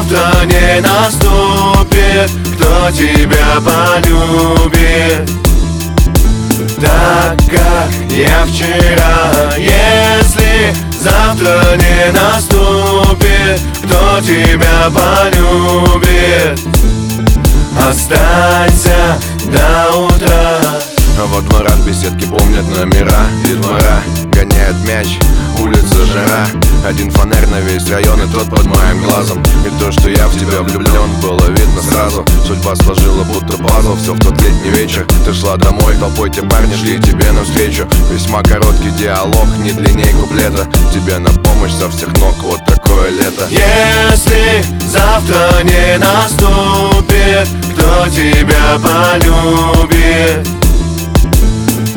завтра не наступит Кто тебя полюбит. Так как я вчера Если завтра не наступит Кто тебя полюбит беседки помнят номера. Детвора гоняет мяч, улица жара. Один фонарь на весь район и тот под моим глазом. И то, что я в тебя влюблен, было видно сразу. Судьба сложила будто пазл, все в тот летний вечер. Ты шла домой, толпой те парни шли тебе навстречу. Весьма короткий диалог, не длинней куплета. Тебе на помощь со всех ног, вот такое лето. Если завтра не наступит, кто тебя полюбит?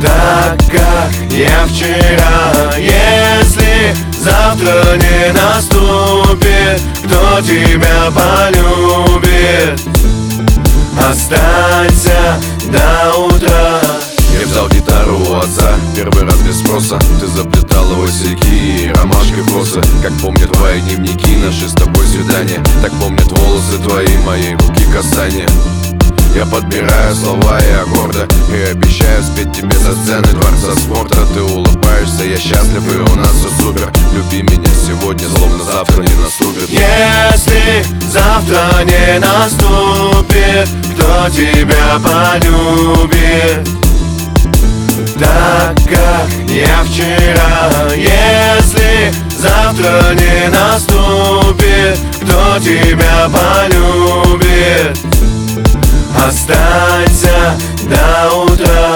Так как я вчера Если завтра не наступит Кто тебя полюбит. Останься до утра. Я взял гитару у отца, первый раз без спроса. Ты заплетала васильки и ромашки в косы Как помнят твои дневники, наши с тобой свидания. Так помнят волосы твои, моей руки касания я подбираю слова и аккорды И обещаю спеть тебе со сцены дворца спорта Ты улыбаешься, я счастлив и у нас все супер Люби меня сегодня, словно завтра не наступит Если завтра не наступит Кто тебя полюбит? Так как я вчера Если завтра не наступит Кто тебя полюбит? Останься до утра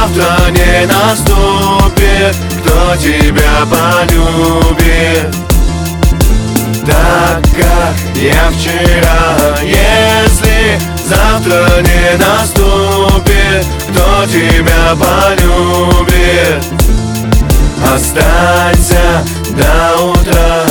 завтра не наступит Кто тебя полюбит. Так как я вчера Если завтра не наступит Кто тебя полюбит. Останься до утра